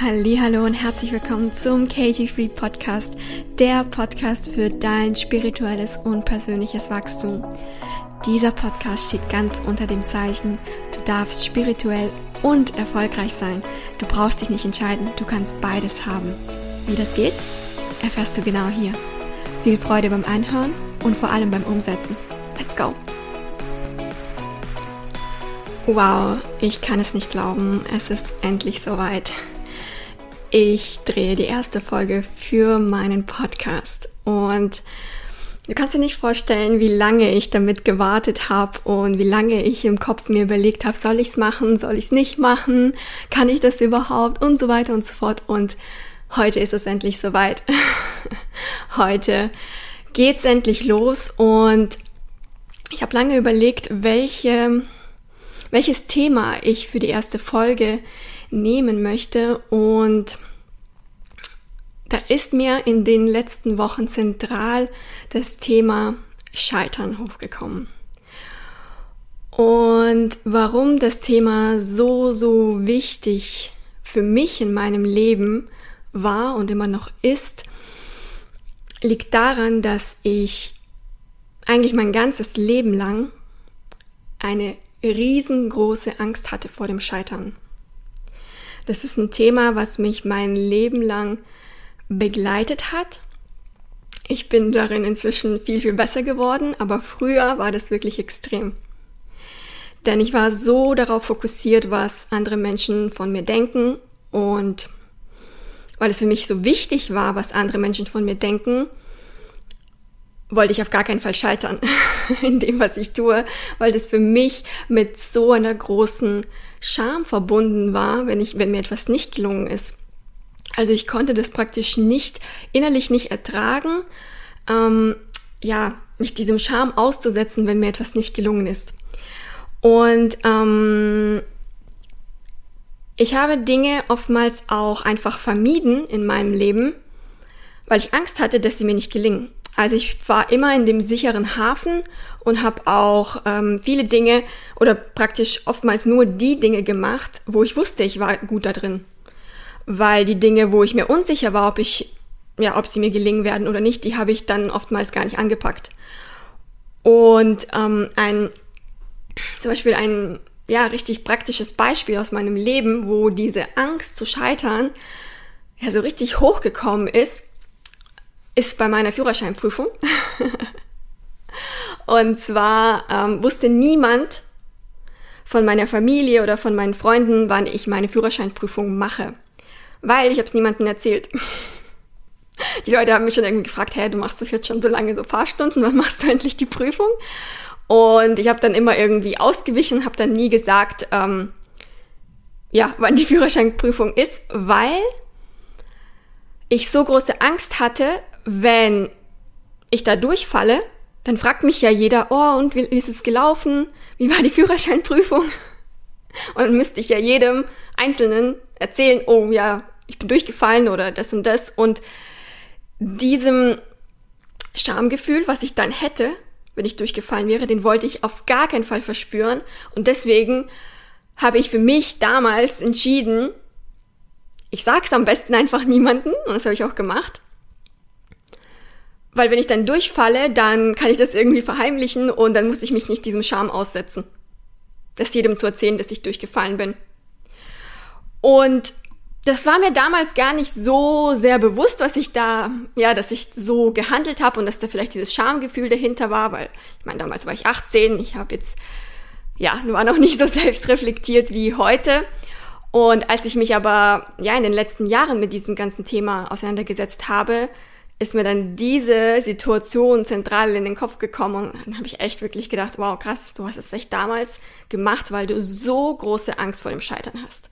Hallo und herzlich willkommen zum Katie Free Podcast, der Podcast für dein spirituelles und persönliches Wachstum. Dieser Podcast steht ganz unter dem Zeichen, du darfst spirituell und erfolgreich sein. Du brauchst dich nicht entscheiden, du kannst beides haben. Wie das geht, erfährst du genau hier. Viel Freude beim Anhören und vor allem beim Umsetzen. Let's go! Wow, ich kann es nicht glauben, es ist endlich soweit. Ich drehe die erste Folge für meinen Podcast. Und du kannst dir nicht vorstellen, wie lange ich damit gewartet habe und wie lange ich im Kopf mir überlegt habe, soll ich es machen, soll ich es nicht machen, kann ich das überhaupt? Und so weiter und so fort. Und heute ist es endlich soweit. heute geht's endlich los. Und ich habe lange überlegt, welche, welches Thema ich für die erste Folge nehmen möchte. Und da ist mir in den letzten Wochen zentral das Thema Scheitern hochgekommen. Und warum das Thema so, so wichtig für mich in meinem Leben war und immer noch ist, liegt daran, dass ich eigentlich mein ganzes Leben lang eine riesengroße Angst hatte vor dem Scheitern. Das ist ein Thema, was mich mein Leben lang begleitet hat. Ich bin darin inzwischen viel, viel besser geworden, aber früher war das wirklich extrem. Denn ich war so darauf fokussiert, was andere Menschen von mir denken und weil es für mich so wichtig war, was andere Menschen von mir denken, wollte ich auf gar keinen Fall scheitern in dem, was ich tue, weil das für mich mit so einer großen Scham verbunden war, wenn ich, wenn mir etwas nicht gelungen ist. Also ich konnte das praktisch nicht, innerlich nicht ertragen, ähm, ja, mich diesem Scham auszusetzen, wenn mir etwas nicht gelungen ist. Und ähm, ich habe Dinge oftmals auch einfach vermieden in meinem Leben, weil ich Angst hatte, dass sie mir nicht gelingen. Also ich war immer in dem sicheren Hafen und habe auch ähm, viele Dinge oder praktisch oftmals nur die Dinge gemacht, wo ich wusste, ich war gut da drin. Weil die Dinge, wo ich mir unsicher war, ob ich, ja, ob sie mir gelingen werden oder nicht, die habe ich dann oftmals gar nicht angepackt. Und ähm, ein, zum Beispiel ein, ja, richtig praktisches Beispiel aus meinem Leben, wo diese Angst zu scheitern ja so richtig hochgekommen ist, ist bei meiner Führerscheinprüfung. und zwar ähm, wusste niemand von meiner Familie oder von meinen Freunden, wann ich meine Führerscheinprüfung mache. Weil ich habe es niemandem erzählt. Die Leute haben mich schon irgendwie gefragt, hey, du machst doch jetzt schon so lange so Fahrstunden, wann machst du endlich die Prüfung? Und ich habe dann immer irgendwie ausgewichen, habe dann nie gesagt, ähm, ja, wann die Führerscheinprüfung ist, weil ich so große Angst hatte, wenn ich da durchfalle, dann fragt mich ja jeder, oh, und wie, wie ist es gelaufen? Wie war die Führerscheinprüfung? Und dann müsste ich ja jedem Einzelnen erzählen, oh ja, ich bin durchgefallen oder das und das. Und diesem Schamgefühl, was ich dann hätte, wenn ich durchgefallen wäre, den wollte ich auf gar keinen Fall verspüren. Und deswegen habe ich für mich damals entschieden, ich sag's am besten einfach niemanden, und das habe ich auch gemacht. Weil wenn ich dann durchfalle, dann kann ich das irgendwie verheimlichen und dann muss ich mich nicht diesem Scham aussetzen. Das jedem zu erzählen, dass ich durchgefallen bin. Und das war mir damals gar nicht so sehr bewusst, was ich da, ja, dass ich so gehandelt habe und dass da vielleicht dieses Schamgefühl dahinter war, weil ich meine, damals war ich 18, ich habe jetzt, ja, war noch nicht so selbstreflektiert wie heute. Und als ich mich aber, ja, in den letzten Jahren mit diesem ganzen Thema auseinandergesetzt habe, ist mir dann diese Situation zentral in den Kopf gekommen und dann habe ich echt wirklich gedacht, wow, krass, du hast es echt damals gemacht, weil du so große Angst vor dem Scheitern hast.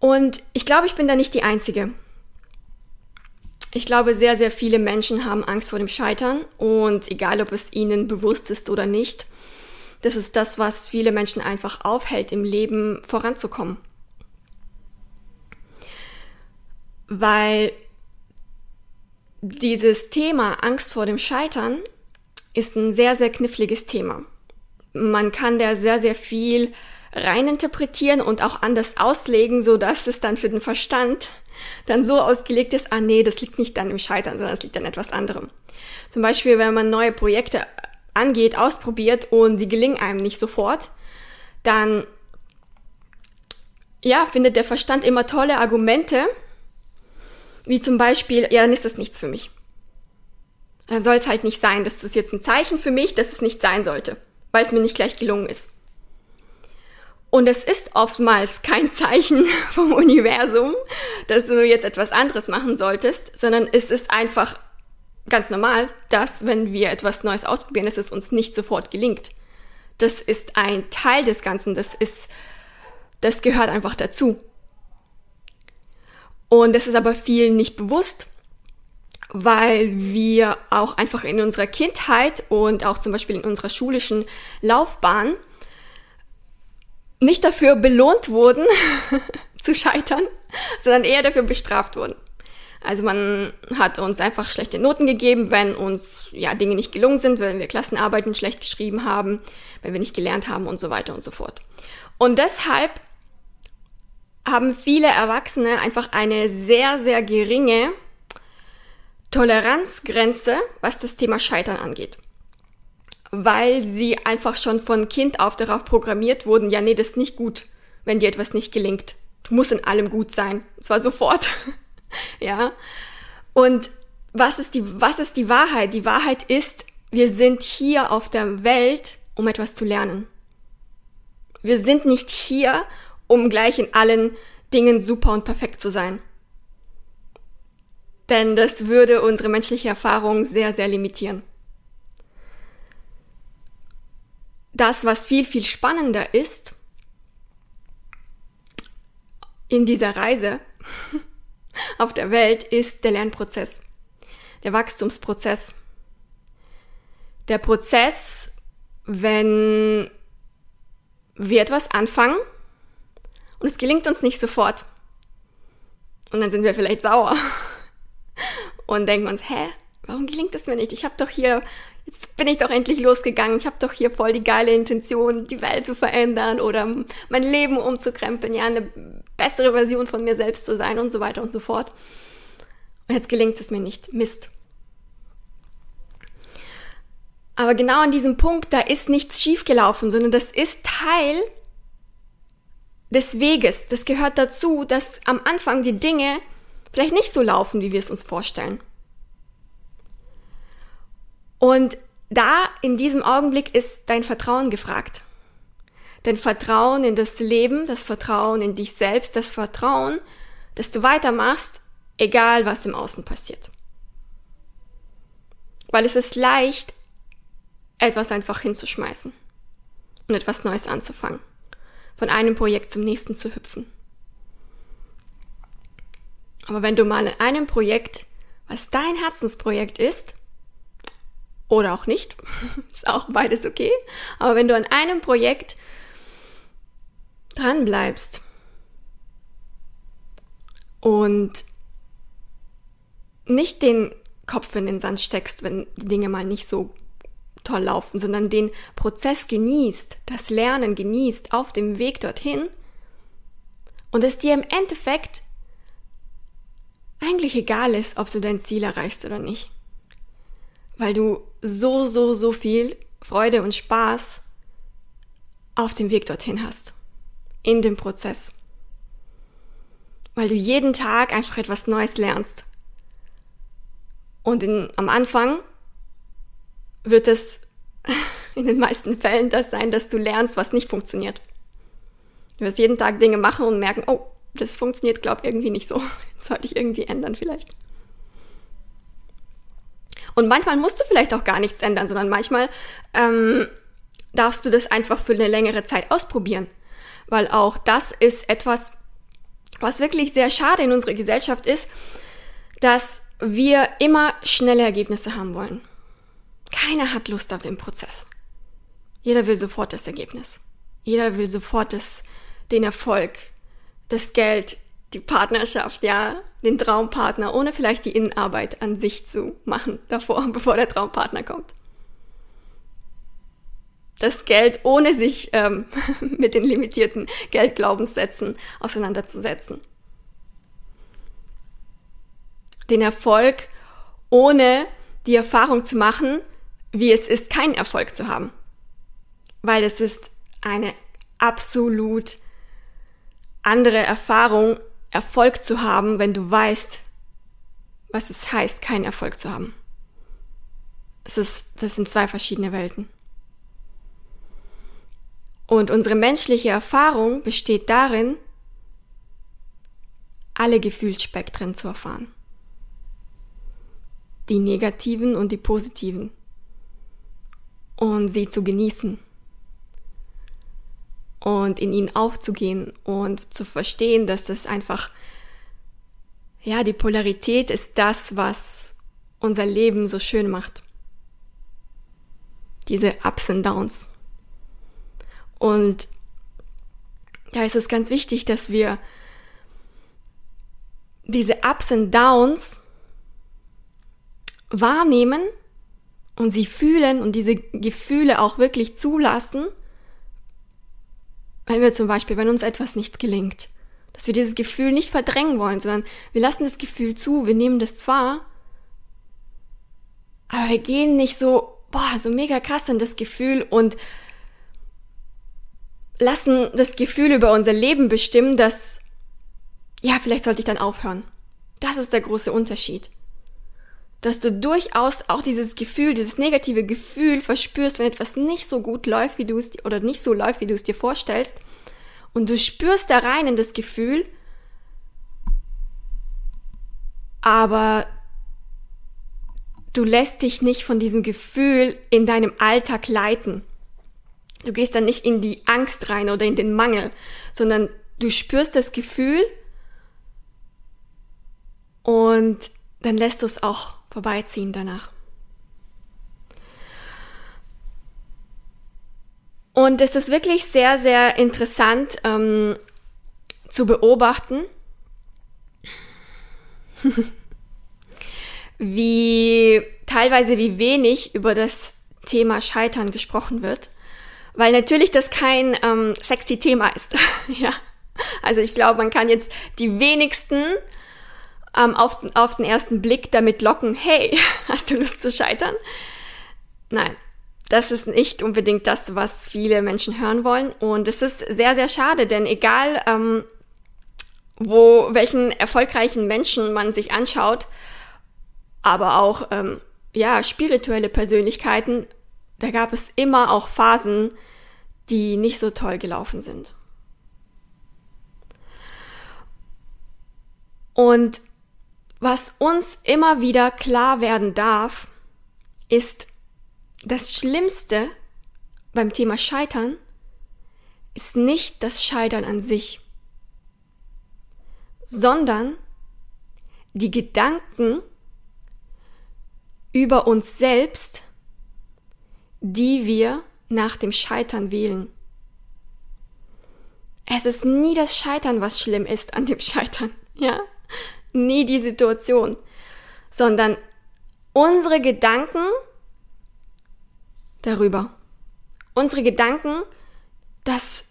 Und ich glaube, ich bin da nicht die Einzige. Ich glaube, sehr, sehr viele Menschen haben Angst vor dem Scheitern und egal, ob es ihnen bewusst ist oder nicht, das ist das, was viele Menschen einfach aufhält, im Leben voranzukommen. Weil dieses Thema Angst vor dem Scheitern ist ein sehr, sehr kniffliges Thema. Man kann da sehr, sehr viel reininterpretieren und auch anders auslegen, so dass es dann für den Verstand dann so ausgelegt ist, ah nee, das liegt nicht dann im Scheitern, sondern es liegt an etwas anderem. Zum Beispiel, wenn man neue Projekte angeht, ausprobiert und die gelingen einem nicht sofort, dann ja, findet der Verstand immer tolle Argumente, wie zum Beispiel, ja, dann ist das nichts für mich. Dann soll es halt nicht sein. Das ist jetzt ein Zeichen für mich, dass es nicht sein sollte, weil es mir nicht gleich gelungen ist. Und es ist oftmals kein Zeichen vom Universum, dass du jetzt etwas anderes machen solltest, sondern es ist einfach ganz normal, dass wenn wir etwas Neues ausprobieren, dass es uns nicht sofort gelingt. Das ist ein Teil des Ganzen, das ist, das gehört einfach dazu. Und das ist aber vielen nicht bewusst, weil wir auch einfach in unserer Kindheit und auch zum Beispiel in unserer schulischen Laufbahn nicht dafür belohnt wurden, zu scheitern, sondern eher dafür bestraft wurden. Also man hat uns einfach schlechte Noten gegeben, wenn uns ja Dinge nicht gelungen sind, wenn wir Klassenarbeiten schlecht geschrieben haben, wenn wir nicht gelernt haben und so weiter und so fort. Und deshalb haben viele Erwachsene einfach eine sehr, sehr geringe Toleranzgrenze, was das Thema Scheitern angeht. Weil sie einfach schon von Kind auf darauf programmiert wurden, ja, nee, das ist nicht gut, wenn dir etwas nicht gelingt. Du musst in allem gut sein. Und zwar sofort. ja. Und was ist die, was ist die Wahrheit? Die Wahrheit ist, wir sind hier auf der Welt, um etwas zu lernen. Wir sind nicht hier, um gleich in allen Dingen super und perfekt zu sein. Denn das würde unsere menschliche Erfahrung sehr, sehr limitieren. Das, was viel, viel spannender ist in dieser Reise, auf der Welt ist der Lernprozess, der Wachstumsprozess. Der Prozess, wenn wir etwas anfangen und es gelingt uns nicht sofort. Und dann sind wir vielleicht sauer und denken uns, hä, warum gelingt es mir nicht? Ich habe doch hier, jetzt bin ich doch endlich losgegangen, ich habe doch hier voll die geile Intention, die Welt zu verändern oder mein Leben umzukrempeln, ja, eine bessere Version von mir selbst zu sein und so weiter und so fort. Und jetzt gelingt es mir nicht. Mist. Aber genau an diesem Punkt, da ist nichts schiefgelaufen, sondern das ist Teil des Weges. Das gehört dazu, dass am Anfang die Dinge vielleicht nicht so laufen, wie wir es uns vorstellen. Und da in diesem Augenblick ist dein Vertrauen gefragt. Dein Vertrauen in das Leben, das Vertrauen in dich selbst, das Vertrauen, dass du weitermachst, egal was im Außen passiert. Weil es ist leicht, etwas einfach hinzuschmeißen und etwas Neues anzufangen. Von einem Projekt zum nächsten zu hüpfen. Aber wenn du mal in einem Projekt, was dein Herzensprojekt ist, oder auch nicht, ist auch beides okay, aber wenn du an einem Projekt dran bleibst und nicht den Kopf in den Sand steckst, wenn die Dinge mal nicht so toll laufen, sondern den Prozess genießt, das Lernen genießt auf dem Weg dorthin und es dir im Endeffekt eigentlich egal ist, ob du dein Ziel erreichst oder nicht. Weil du so, so, so viel Freude und Spaß auf dem Weg dorthin hast in dem Prozess. Weil du jeden Tag einfach etwas Neues lernst. Und in, am Anfang wird es in den meisten Fällen das sein, dass du lernst, was nicht funktioniert. Du wirst jeden Tag Dinge machen und merken, oh, das funktioniert, glaube irgendwie nicht so. Das sollte ich irgendwie ändern vielleicht. Und manchmal musst du vielleicht auch gar nichts ändern, sondern manchmal ähm, darfst du das einfach für eine längere Zeit ausprobieren weil auch das ist etwas, was wirklich sehr schade in unserer Gesellschaft ist, dass wir immer schnelle Ergebnisse haben wollen. Keiner hat Lust auf den Prozess. Jeder will sofort das Ergebnis. Jeder will sofort das, den Erfolg, das Geld, die Partnerschaft, ja, den Traumpartner, ohne vielleicht die Innenarbeit an sich zu machen davor, bevor der Traumpartner kommt. das Geld, ohne sich ähm, mit den limitierten Geldglaubenssätzen auseinanderzusetzen. Den Erfolg, ohne die Erfahrung zu machen, wie es ist, keinen Erfolg zu haben. Weil es ist eine absolut andere Erfahrung, Erfolg zu haben, wenn du weißt, was es heißt, keinen Erfolg zu haben. Es ist, das sind zwei verschiedene Welten. Und unsere menschliche Erfahrung besteht darin, alle Gefühlsspektren zu erfahren. Die negativen und die positiven. Und sie zu genießen. Und in ihnen aufzugehen und zu verstehen, dass das einfach, ja, die Polarität ist das, was unser Leben so schön macht diese Ups und Downs. Und da ist es ganz wichtig, dass wir diese Ups und Downs wahrnehmen und sie fühlen und diese Gefühle auch wirklich zulassen, wenn wir zum Beispiel, wenn uns etwas nicht gelingt, dass wir dieses Gefühl nicht verdrängen wollen, sondern wir lassen das Gefühl zu, wir nehmen das wahr, aber wir gehen nicht so boah, so mega krass in das Gefühl und lassen das Gefühl über unser Leben bestimmen, dass, ja, vielleicht sollte ich dann aufhören. Das ist der große Unterschied. Dass du durchaus auch dieses Gefühl, dieses negative Gefühl verspürst, wenn etwas nicht so gut läuft, wie du es, oder nicht so läuft, wie du es dir vorstellst. Und du spürst da rein in das Gefühl, aber du lässt dich nicht von diesem Gefühl in deinem Alltag leiten. Du gehst dann nicht in die Angst rein oder in den Mangel, sondern du spürst das Gefühl und dann lässt du es auch vorbeiziehen danach. Und es ist wirklich sehr, sehr interessant ähm, zu beobachten, wie teilweise wie wenig über das Thema Scheitern gesprochen wird, weil natürlich das kein ähm, sexy Thema ist. ja, also ich glaube, man kann jetzt die wenigsten ähm, auf, auf den ersten Blick damit locken, hey, hast du Lust zu scheitern? Nein, das ist nicht unbedingt das, was viele Menschen hören wollen. Und es ist sehr, sehr schade, denn egal, ähm, wo welchen erfolgreichen Menschen man sich anschaut, aber auch ähm, ja spirituelle Persönlichkeiten. Da gab es immer auch Phasen, die nicht so toll gelaufen sind. Und was uns immer wieder klar werden darf, ist, das Schlimmste beim Thema Scheitern ist nicht das Scheitern an sich, sondern die Gedanken, über uns selbst, die wir nach dem Scheitern wählen. Es ist nie das Scheitern, was schlimm ist an dem Scheitern, ja? Nie die Situation, sondern unsere Gedanken darüber. Unsere Gedanken, das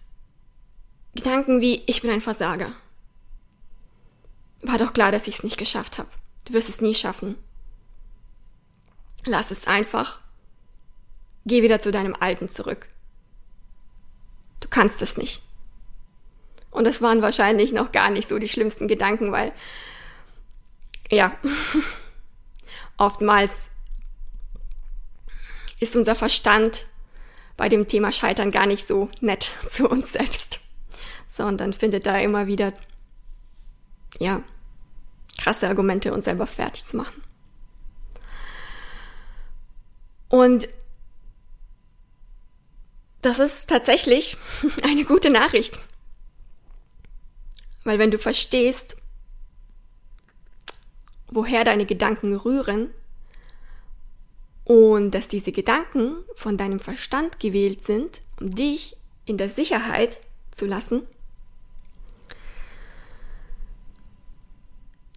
Gedanken wie ich bin ein Versager. War doch klar, dass ich es nicht geschafft habe. Du wirst es nie schaffen. Lass es einfach. Geh wieder zu deinem Alten zurück. Du kannst es nicht. Und das waren wahrscheinlich noch gar nicht so die schlimmsten Gedanken, weil, ja, oftmals ist unser Verstand bei dem Thema Scheitern gar nicht so nett zu uns selbst, sondern findet da immer wieder, ja, krasse Argumente, uns selber fertig zu machen. Und das ist tatsächlich eine gute Nachricht. Weil wenn du verstehst, woher deine Gedanken rühren und dass diese Gedanken von deinem Verstand gewählt sind, um dich in der Sicherheit zu lassen,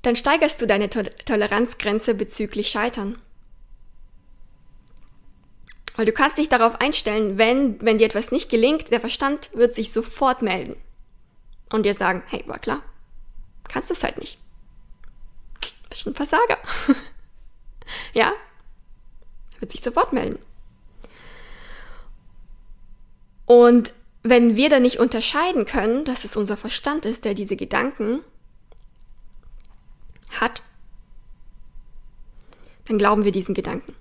dann steigerst du deine Toleranzgrenze bezüglich Scheitern. Weil du kannst dich darauf einstellen, wenn, wenn dir etwas nicht gelingt, der Verstand wird sich sofort melden und dir sagen, hey, war klar, kannst es halt nicht. Bist ein Versager. ja? Wird sich sofort melden. Und wenn wir dann nicht unterscheiden können, dass es unser Verstand ist, der diese Gedanken hat, dann glauben wir diesen Gedanken.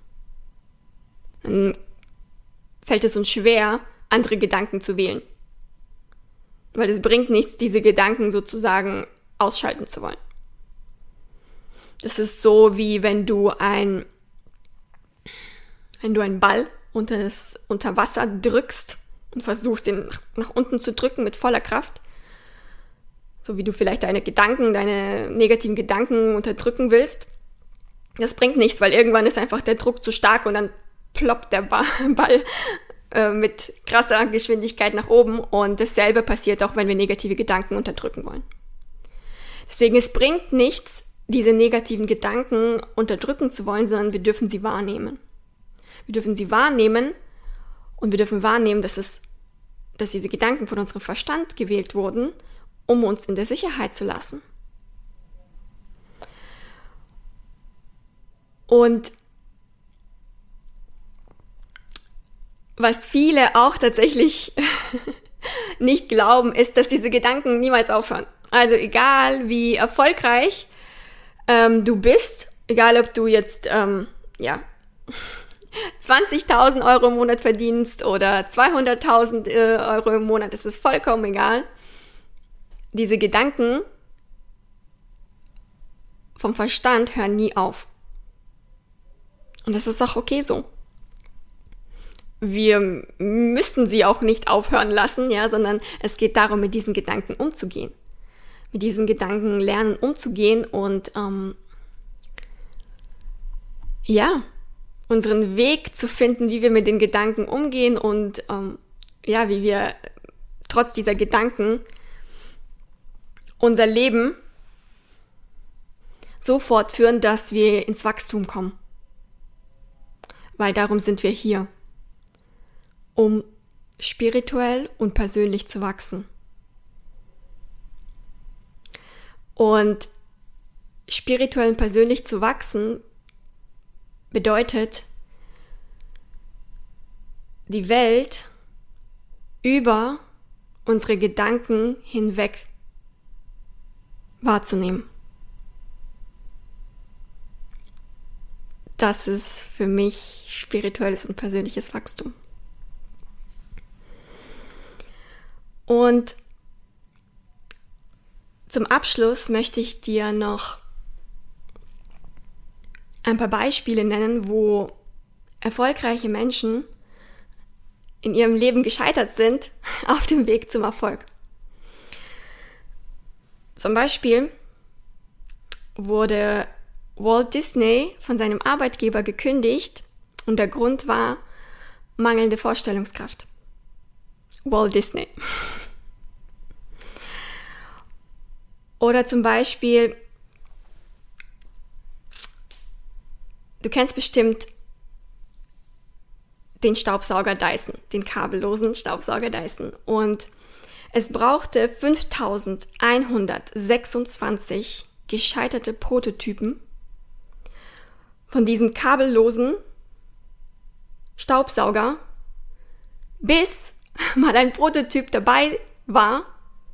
Dann fällt es uns schwer, andere Gedanken zu wählen. Weil es bringt nichts, diese Gedanken sozusagen ausschalten zu wollen. Das ist so, wie wenn du ein, wenn du einen Ball unter, das, unter Wasser drückst und versuchst, ihn nach unten zu drücken mit voller Kraft. So wie du vielleicht deine Gedanken, deine negativen Gedanken unterdrücken willst. Das bringt nichts, weil irgendwann ist einfach der Druck zu stark und dann ploppt der Ball äh, mit krasser Geschwindigkeit nach oben und dasselbe passiert auch, wenn wir negative Gedanken unterdrücken wollen. Deswegen, es bringt nichts, diese negativen Gedanken unterdrücken zu wollen, sondern wir dürfen sie wahrnehmen. Wir dürfen sie wahrnehmen und wir dürfen wahrnehmen, dass es, dass diese Gedanken von unserem Verstand gewählt wurden, um uns in der Sicherheit zu lassen. Und was viele auch tatsächlich nicht glauben, ist, dass diese Gedanken niemals aufhören. Also egal wie erfolgreich ähm, du bist, egal ob du jetzt ähm, ja 20.000 Euro im Monat verdienst oder 200.000 äh, Euro im Monat, ist es vollkommen egal. Diese Gedanken vom Verstand hören nie auf. Und das ist auch okay so. Wir müssen sie auch nicht aufhören lassen, ja, sondern es geht darum, mit diesen Gedanken umzugehen. Mit diesen Gedanken lernen umzugehen und ähm, ja, unseren Weg zu finden, wie wir mit den Gedanken umgehen und ähm, ja, wie wir trotz dieser Gedanken unser Leben so fortführen, dass wir ins Wachstum kommen. Weil darum sind wir hier, um spirituell und persönlich zu wachsen. Und spirituell und persönlich zu wachsen bedeutet, die Welt über unsere Gedanken hinweg wahrzunehmen. Das ist für mich spirituelles und persönliches Wachstum. Und zum Abschluss möchte ich dir noch ein paar Beispiele nennen, wo erfolgreiche Menschen in ihrem Leben gescheitert sind auf dem Weg zum Erfolg. Zum Beispiel wurde Walt Disney von seinem Arbeitgeber gekündigt und der Grund war mangelnde Vorstellungskraft. Walt Disney. Oder zum Beispiel Du kennst bestimmt den Staubsauger Dyson, den kabellosen Staubsauger Dyson. Und es brauchte 5126 gescheiterte Prototypen von diesem kabellosen Staubsauger, bis mal ein Prototyp dabei war,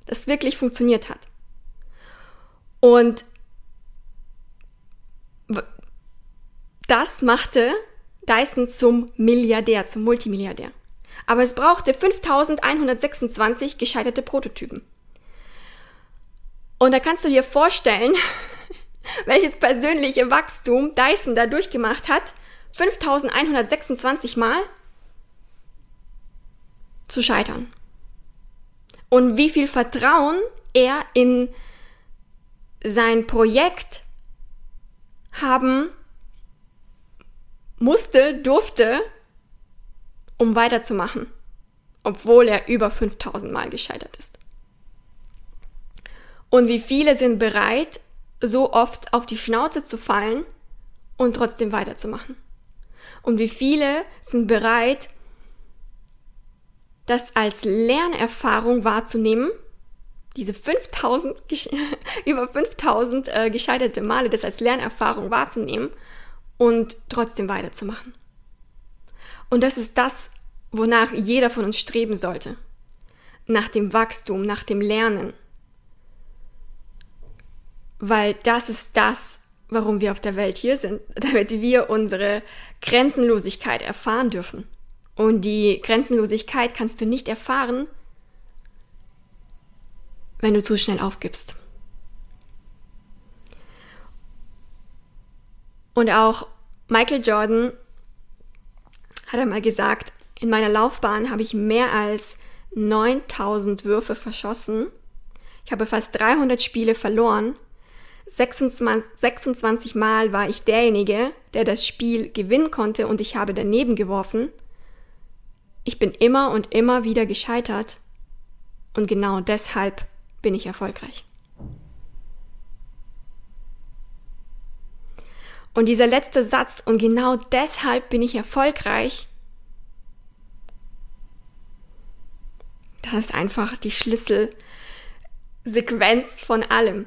das wirklich funktioniert hat. Und Das machte Dyson zum Milliardär, zum Multimilliardär. Aber es brauchte 5126 gescheiterte Prototypen. Und da kannst du dir vorstellen, welches persönliche Wachstum Dyson da durchgemacht hat, 5126 Mal zu scheitern. Und wie viel Vertrauen er in sein Projekt haben musste, durfte, um weiterzumachen, obwohl er über 5000 Mal gescheitert ist. Und wie viele sind bereit, so oft auf die Schnauze zu fallen und trotzdem weiterzumachen? Und wie viele sind bereit, das als Lernerfahrung wahrzunehmen? Diese 5000, über 5000 äh, gescheiterte Male, das als Lernerfahrung wahrzunehmen und trotzdem weiterzumachen. Und das ist das, wonach jeder von uns streben sollte. Nach dem Wachstum, nach dem Lernen. Weil das ist das, warum wir auf der Welt hier sind, damit wir unsere Grenzenlosigkeit erfahren dürfen. Und die Grenzenlosigkeit kannst du nicht erfahren, wenn du zu schnell aufgibst. Und auch Michael Jordan hat einmal gesagt, in meiner Laufbahn habe ich mehr als 9000 Würfe verschossen. Ich habe fast 300 Spiele verloren 26, 26 Mal war ich derjenige, der das Spiel gewinnen konnte und ich habe daneben geworfen. Ich bin immer und immer wieder gescheitert und genau deshalb bin ich erfolgreich. Und dieser letzte Satz, und genau deshalb bin ich erfolgreich, das ist einfach die Schlüsselsequenz von allem.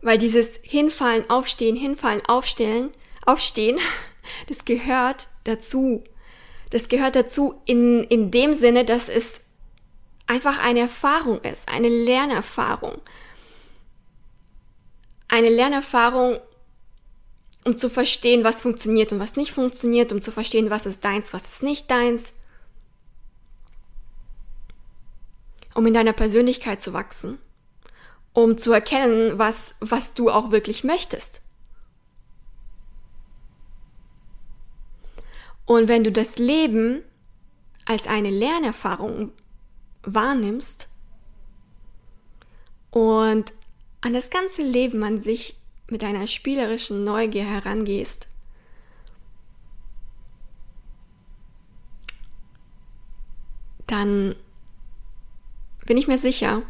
Weil dieses Hinfallen, Aufstehen, Hinfallen, Aufstellen, Aufstehen, das gehört dazu. Das gehört dazu in, in dem Sinne, dass es einfach eine Erfahrung ist, eine Lernerfahrung. Eine Lernerfahrung, um zu verstehen, was funktioniert und was nicht funktioniert, um zu verstehen, was ist deins, was ist nicht deins. Um in deiner Persönlichkeit zu wachsen um zu erkennen, was, was du auch wirklich möchtest. Und wenn du das Leben als eine Lernerfahrung wahrnimmst und an das ganze Leben an sich mit einer spielerischen Neugier herangehst, dann bin ich mir sicher,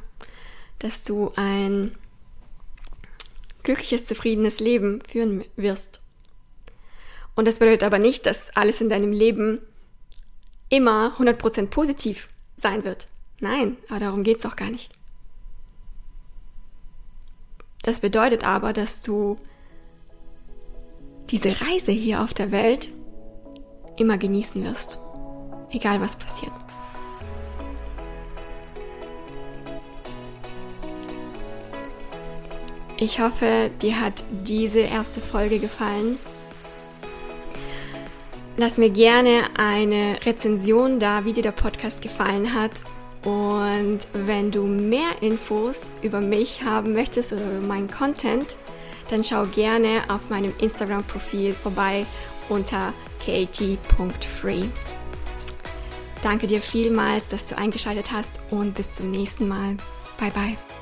dass du ein glückliches, zufriedenes Leben führen wirst. Und das bedeutet aber nicht, dass alles in deinem Leben immer 100% positiv sein wird. Nein, aber darum geht es auch gar nicht. Das bedeutet aber, dass du diese Reise hier auf der Welt immer genießen wirst, egal was passiert. Ich hoffe, dir hat diese erste Folge gefallen. Lass mir gerne eine Rezension da, wie dir der Podcast gefallen hat. Und wenn du mehr Infos über mich haben möchtest oder über meinen Content, dann schau gerne auf meinem Instagram-Profil vorbei unter kt.free. Danke dir vielmals, dass du eingeschaltet hast und bis zum nächsten Mal. Bye bye.